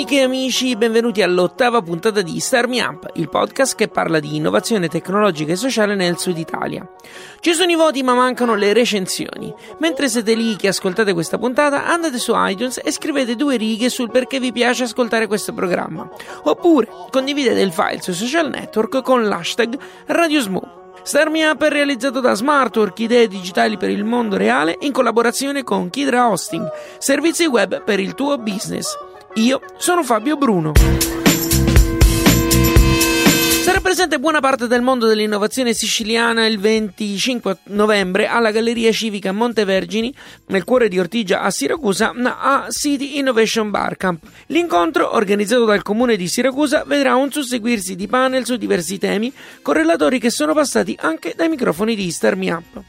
Amiche e amici, benvenuti all'ottava puntata di Star Me Up, il podcast che parla di innovazione tecnologica e sociale nel sud Italia. Ci sono i voti ma mancano le recensioni. Mentre siete lì che ascoltate questa puntata, andate su iTunes e scrivete due righe sul perché vi piace ascoltare questo programma. Oppure condividete il file sui social network con l'hashtag RadioSmoo. Star Me Up è realizzato da Smartwork, idee digitali per il mondo reale in collaborazione con Kidra Hosting, servizi web per il tuo business. Io sono Fabio Bruno. Sarà presente buona parte del mondo dell'innovazione siciliana il 25 novembre alla Galleria Civica Montevergini, nel cuore di Ortigia a Siracusa, a City Innovation Barcamp. L'incontro, organizzato dal comune di Siracusa, vedrà un susseguirsi di panel su diversi temi, con relatori che sono passati anche dai microfoni di Star Me Up.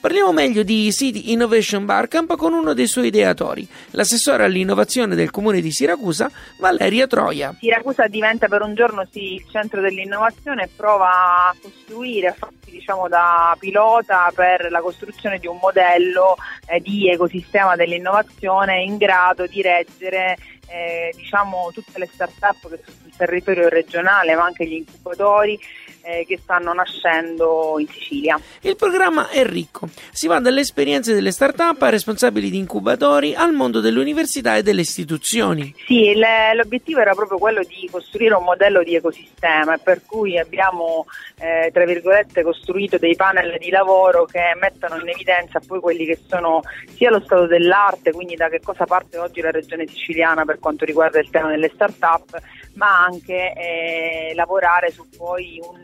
Parliamo meglio di City Innovation Barcamp con uno dei suoi ideatori, l'assessore all'innovazione del comune di Siracusa, Valeria Troia. Siracusa diventa per un giorno sì il centro dell'innovazione e prova a costruire, a farsi diciamo da pilota per la costruzione di un modello eh, di ecosistema dell'innovazione in grado di reggere eh, diciamo tutte le start-up che sono territorio regionale ma anche gli incubatori eh, che stanno nascendo in Sicilia. Il programma è ricco, si va dalle esperienze delle start-up a responsabili di incubatori al mondo dell'università e delle istituzioni. Sì, le, l'obiettivo era proprio quello di costruire un modello di ecosistema per cui abbiamo eh, tra virgolette costruito dei panel di lavoro che mettono in evidenza poi quelli che sono sia lo stato dell'arte, quindi da che cosa parte oggi la regione siciliana per quanto riguarda il tema delle start-up, ma anche eh, lavorare su poi un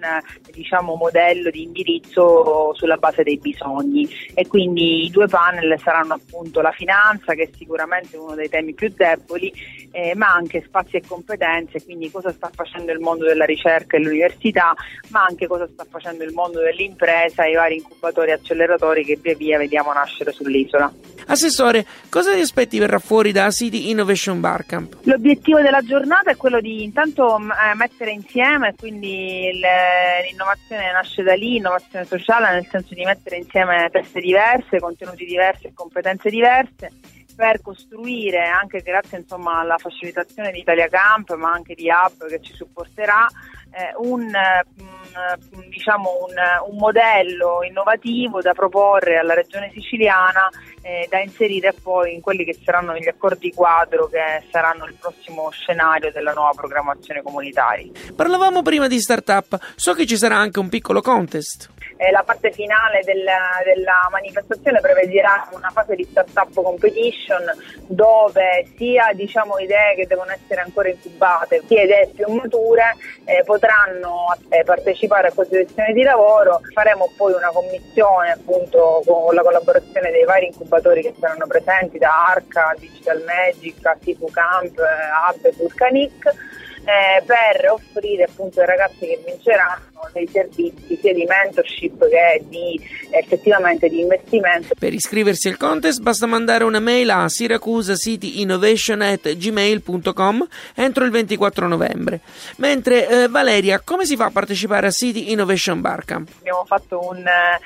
diciamo, modello di indirizzo sulla base dei bisogni e quindi i due panel saranno appunto la finanza che è sicuramente uno dei temi più deboli eh, ma anche spazi e competenze quindi cosa sta facendo il mondo della ricerca e l'università ma anche cosa sta facendo il mondo dell'impresa e i vari incubatori e acceleratori che via via vediamo nascere sull'isola. Assessore, cosa ti aspetti verrà fuori da City Innovation Barcamp? L'obiettivo della giornata è quello di intanto eh, mettere insieme, quindi il, l'innovazione nasce da lì, innovazione sociale nel senso di mettere insieme teste diverse, contenuti diversi e competenze diverse per costruire, anche grazie insomma, alla facilitazione di Italia Camp, ma anche di Hub che ci supporterà, eh, un, mh, diciamo un, un, modello innovativo da proporre alla regione siciliana eh, da inserire poi in quelli che saranno gli accordi quadro che saranno il prossimo scenario della nuova programmazione comunitaria. Parlavamo prima di startup, so che ci sarà anche un piccolo contest. Eh, la parte finale della, della manifestazione prevederà una fase di startup competition dove sia diciamo, idee che devono essere ancora incubate sia idee più mature eh, potranno eh, partecipare a queste sessioni di lavoro. Faremo poi una commissione appunto con la collaborazione dei vari incubatori che saranno presenti da Arca, Digital Magic, Sifu Camp, Hub e Vulcanic eh, per offrire appunto ai ragazzi che vinceranno dei servizi sia di mentorship che di effettivamente di investimento. Per iscriversi al contest basta mandare una mail a siracusacityinnovation@gmail.com entro il 24 novembre. Mentre eh, Valeria, come si fa a partecipare a City Innovation Barcamp? Abbiamo fatto un, eh,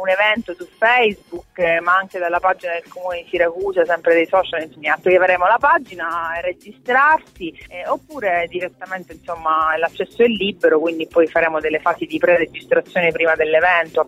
un evento su Facebook, eh, ma anche dalla pagina del comune di Siracusa, sempre dei social, insomma, attiveremo la pagina, registrarsi eh, oppure direttamente insomma l'accesso è libero, quindi poi faremo faremo delle fasi di pre-registrazione prima dell'evento.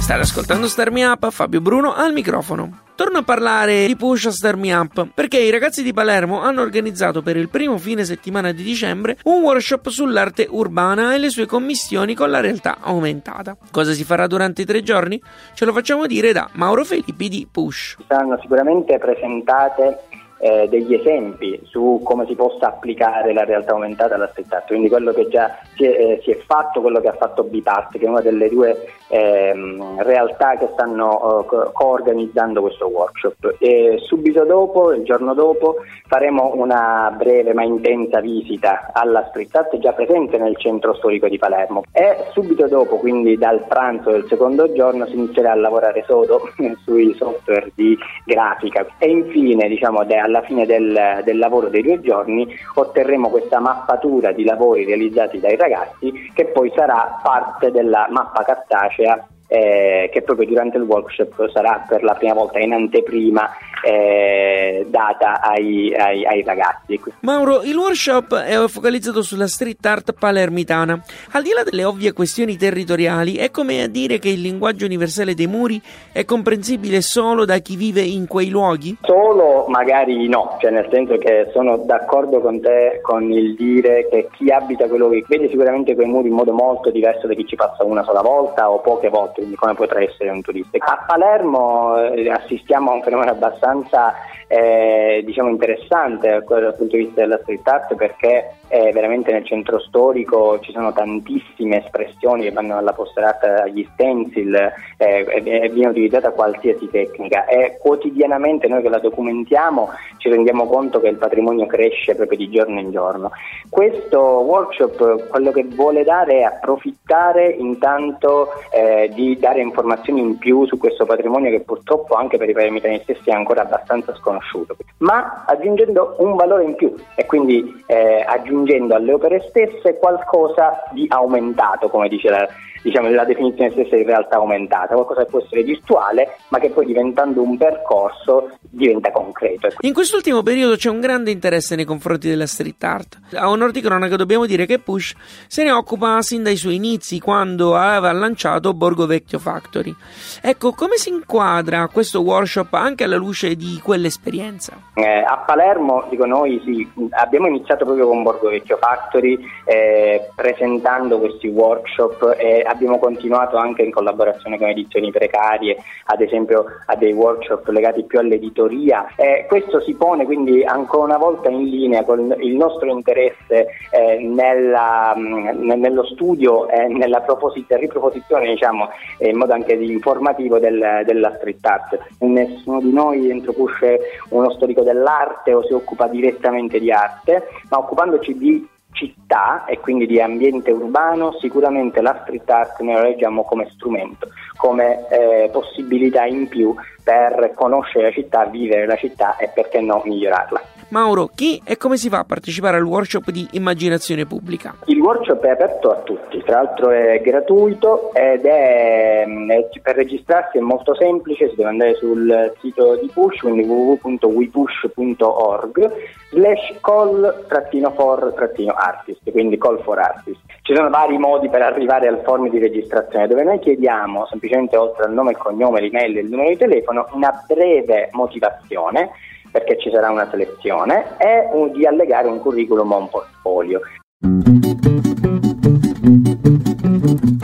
State ascoltando Star Me Up, Fabio Bruno al microfono. Torno a parlare di Push a Star Me Up perché i ragazzi di Palermo hanno organizzato per il primo fine settimana di dicembre un workshop sull'arte urbana e le sue commissioni con la realtà aumentata. Cosa si farà durante i tre giorni? Ce lo facciamo dire da Mauro Filippi di Push. Saranno sicuramente presentate eh, degli esempi su come si possa applicare la realtà aumentata alla street art, quindi quello che già si è, eh, si è fatto, quello che ha fatto Bipart, che è una delle due ehm, realtà che stanno uh, co-organizzando questo workshop. E subito dopo, il giorno dopo, faremo una breve ma intensa visita alla street art già presente nel centro storico di Palermo. E subito dopo, quindi dal pranzo del secondo giorno, si inizierà a lavorare sodo sui software di grafica. E infine, diciamo, alla fine del, del lavoro dei due giorni, otterremo questa mappatura di lavori realizzati dai ragazzi che poi sarà parte della mappa cartacea eh, che proprio durante il workshop sarà per la prima volta in anteprima eh, data ai, ai, ai, ragazzi. Mauro, il workshop è focalizzato sulla street art palermitana. Al di là delle ovvie questioni territoriali, è come a dire che il linguaggio universale dei muri è comprensibile solo da chi vive in quei luoghi? Solo magari no, cioè nel senso che sono d'accordo con te con il dire che chi abita quei luoghi vede sicuramente quei muri in modo molto diverso da chi ci passa una sola volta o poche volte quindi come potrà essere un turista. A Palermo eh, assistiamo a un fenomeno abbastanza eh, diciamo interessante dal punto di vista della street art perché eh, veramente nel centro storico ci sono tantissime espressioni che vanno dalla poster art agli stencil eh, e viene utilizzata qualsiasi tecnica e quotidianamente noi che la documentiamo ci rendiamo conto che il patrimonio cresce proprio di giorno in giorno. Questo workshop quello che vuole dare è approfittare intanto eh, di dare informazioni in più su questo patrimonio che purtroppo anche per i palermitani stessi è ancora abbastanza sconosciuto, ma aggiungendo un valore in più e quindi eh, aggiungendo alle opere stesse qualcosa di aumentato, come dice la, diciamo, la definizione stessa di realtà aumentata, qualcosa che può essere virtuale, ma che poi diventando un percorso diventa concreto. In quest'ultimo periodo c'è un grande interesse nei confronti della street art. A onor di cronaca dobbiamo dire che Push se ne occupa sin dai suoi inizi, quando aveva lanciato Borgo Vecchio Factory. Ecco, come si inquadra questo workshop anche alla luce di quell'esperienza? Eh, a Palermo, dico noi, sì, abbiamo iniziato proprio con Borgo Vecchio Factory eh, presentando questi workshop e abbiamo continuato anche in collaborazione con edizioni precarie, ad esempio a dei workshop legati più all'editoria. Eh, questo si pone quindi ancora una volta in linea con il nostro interesse eh, nella, mh, nello studio e nella riproposizione, diciamo, in modo anche informativo del, della street art. Nessuno di noi introduce uno storico dell'arte o si occupa direttamente di arte, ma occupandoci di città e quindi di ambiente urbano, sicuramente la street art noi la leggiamo come strumento, come eh, possibilità in più per conoscere la città, vivere la città e perché no migliorarla. Mauro, chi e come si fa a partecipare al workshop di immaginazione pubblica? Il workshop è aperto a tutti, tra l'altro è gratuito ed è, è per registrarsi è molto semplice, si deve andare sul sito di Push, quindi www.wepush.org slash call-for-artist, quindi call for artist. Ci sono vari modi per arrivare al form di registrazione dove noi chiediamo semplicemente oltre al nome, il cognome, l'email e il numero di telefono una breve motivazione perché ci sarà una selezione, e un, di allegare un curriculum o un portfolio.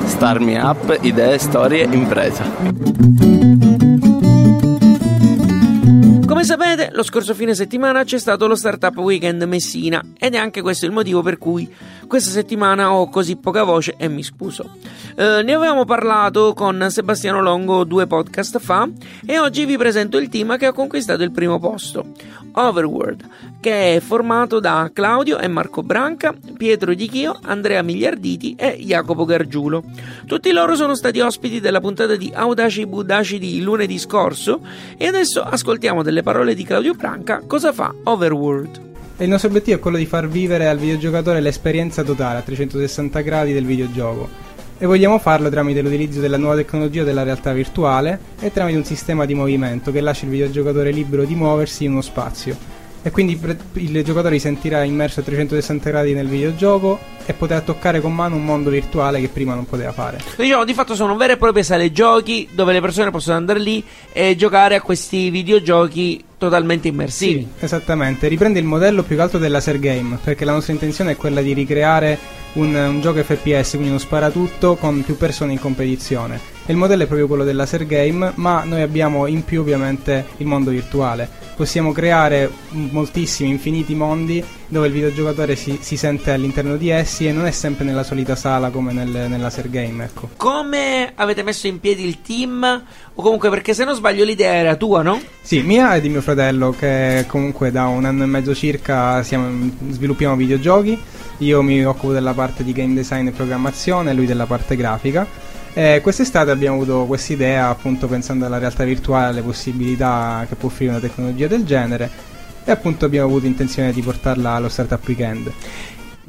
Star Me Up, idee, storie, impresa. Come sapete, lo scorso fine settimana c'è stato lo Startup Weekend Messina ed è anche questo il motivo per cui questa settimana ho così poca voce e mi scuso. Eh, ne avevamo parlato con Sebastiano Longo due podcast fa e oggi vi presento il team che ha conquistato il primo posto. Overworld, che è formato da Claudio e Marco Branca, Pietro Di Chio, Andrea Migliarditi e Jacopo Gargiulo. Tutti loro sono stati ospiti della puntata di Audaci Budaci di lunedì scorso e adesso ascoltiamo delle parole di Claudio Branca cosa fa Overworld. Il nostro obiettivo è quello di far vivere al videogiocatore l'esperienza totale a 360 gradi del videogioco. E vogliamo farlo tramite l'utilizzo della nuova tecnologia della realtà virtuale e tramite un sistema di movimento che lascia il videogiocatore libero di muoversi in uno spazio. E quindi il giocatore si sentirà immerso a 360 gradi nel videogioco e potrà toccare con mano un mondo virtuale che prima non poteva fare. Diciamo, di fatto sono vere e proprie sale giochi dove le persone possono andare lì e giocare a questi videogiochi totalmente immersivi. Sì, esattamente, riprende il modello più che altro della Ser Game, perché la nostra intenzione è quella di ricreare un, un gioco FPS, quindi uno sparatutto con più persone in competizione E il modello è proprio quello del laser game, ma noi abbiamo in più ovviamente il mondo virtuale. Possiamo creare moltissimi, infiniti mondi dove il videogiocatore si, si sente all'interno di essi e non è sempre nella solita sala come nel, nel laser game. Ecco. Come avete messo in piedi il team? O comunque perché se non sbaglio l'idea era tua, no? Sì, mia e di mio fratello che comunque da un anno e mezzo circa siamo, sviluppiamo videogiochi. Io mi occupo della parte di game design e programmazione, lui della parte grafica. E quest'estate abbiamo avuto questa idea appunto pensando alla realtà virtuale, alle possibilità che può offrire una tecnologia del genere e appunto abbiamo avuto intenzione di portarla allo Startup Weekend.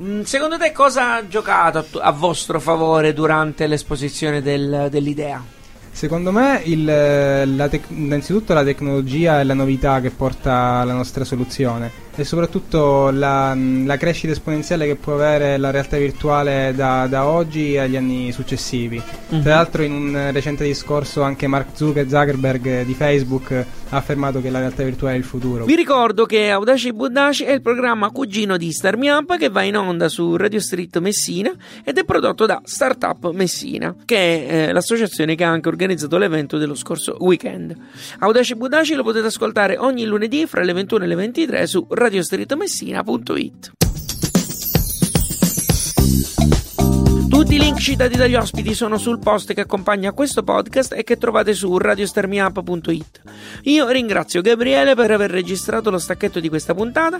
Mm, secondo te cosa ha giocato a vostro favore durante l'esposizione del, dell'idea? Secondo me il, la tec- innanzitutto la tecnologia e la novità che porta alla nostra soluzione e soprattutto la, la, crescita esponenziale che può avere la realtà virtuale da, da oggi agli anni successivi. Mm-hmm. Tra l'altro in un recente discorso anche Mark Zuckerberg di Facebook ha affermato che la realtà virtuale è il futuro. Vi ricordo che Audaci Budaci è il programma cugino di Star Me Up che va in onda su Radio Street Messina ed è prodotto da Startup Messina, che è eh, l'associazione che ha anche organizzato l'evento dello scorso weekend. Audaci Budaci lo potete ascoltare ogni lunedì fra le 21 e le 23 su Radio radiostrittomessina.it. Tutti i link citati dagli ospiti sono sul post che accompagna questo podcast e che trovate su radiostarmiup.it. Io ringrazio Gabriele per aver registrato lo stacchetto di questa puntata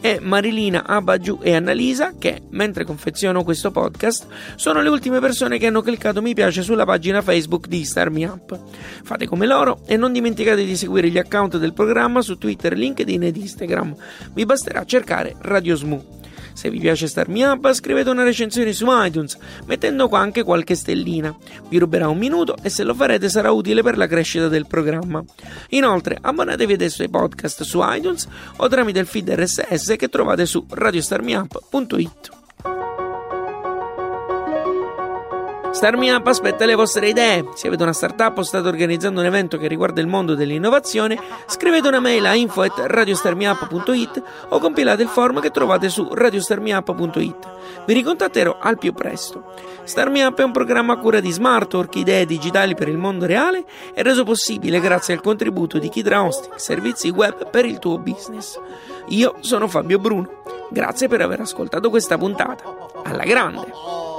e Marilina, Abagiu e Annalisa che, mentre confeziono questo podcast, sono le ultime persone che hanno cliccato mi piace sulla pagina Facebook di Starmiup. Fate come loro e non dimenticate di seguire gli account del programma su Twitter, LinkedIn ed Instagram. Vi basterà cercare Radio Smoo. Se vi piace Starmi Up, scrivete una recensione su iTunes, mettendo qua anche qualche stellina. Vi ruberà un minuto e se lo farete sarà utile per la crescita del programma. Inoltre, abbonatevi adesso ai podcast su iTunes o tramite il feed RSS che trovate su radiostarmiup.it. Starmi aspetta le vostre idee. Se avete una startup o state organizzando un evento che riguarda il mondo dell'innovazione, scrivete una mail a info.radiostarmiup.it o compilate il form che trovate su radiostarmiup.it. Vi ricontatterò al più presto. Starmi è un programma a cura di Smartwork, idee digitali per il mondo reale e reso possibile grazie al contributo di Kidra Hosting, servizi web per il tuo business. Io sono Fabio Bruno. Grazie per aver ascoltato questa puntata. Alla grande!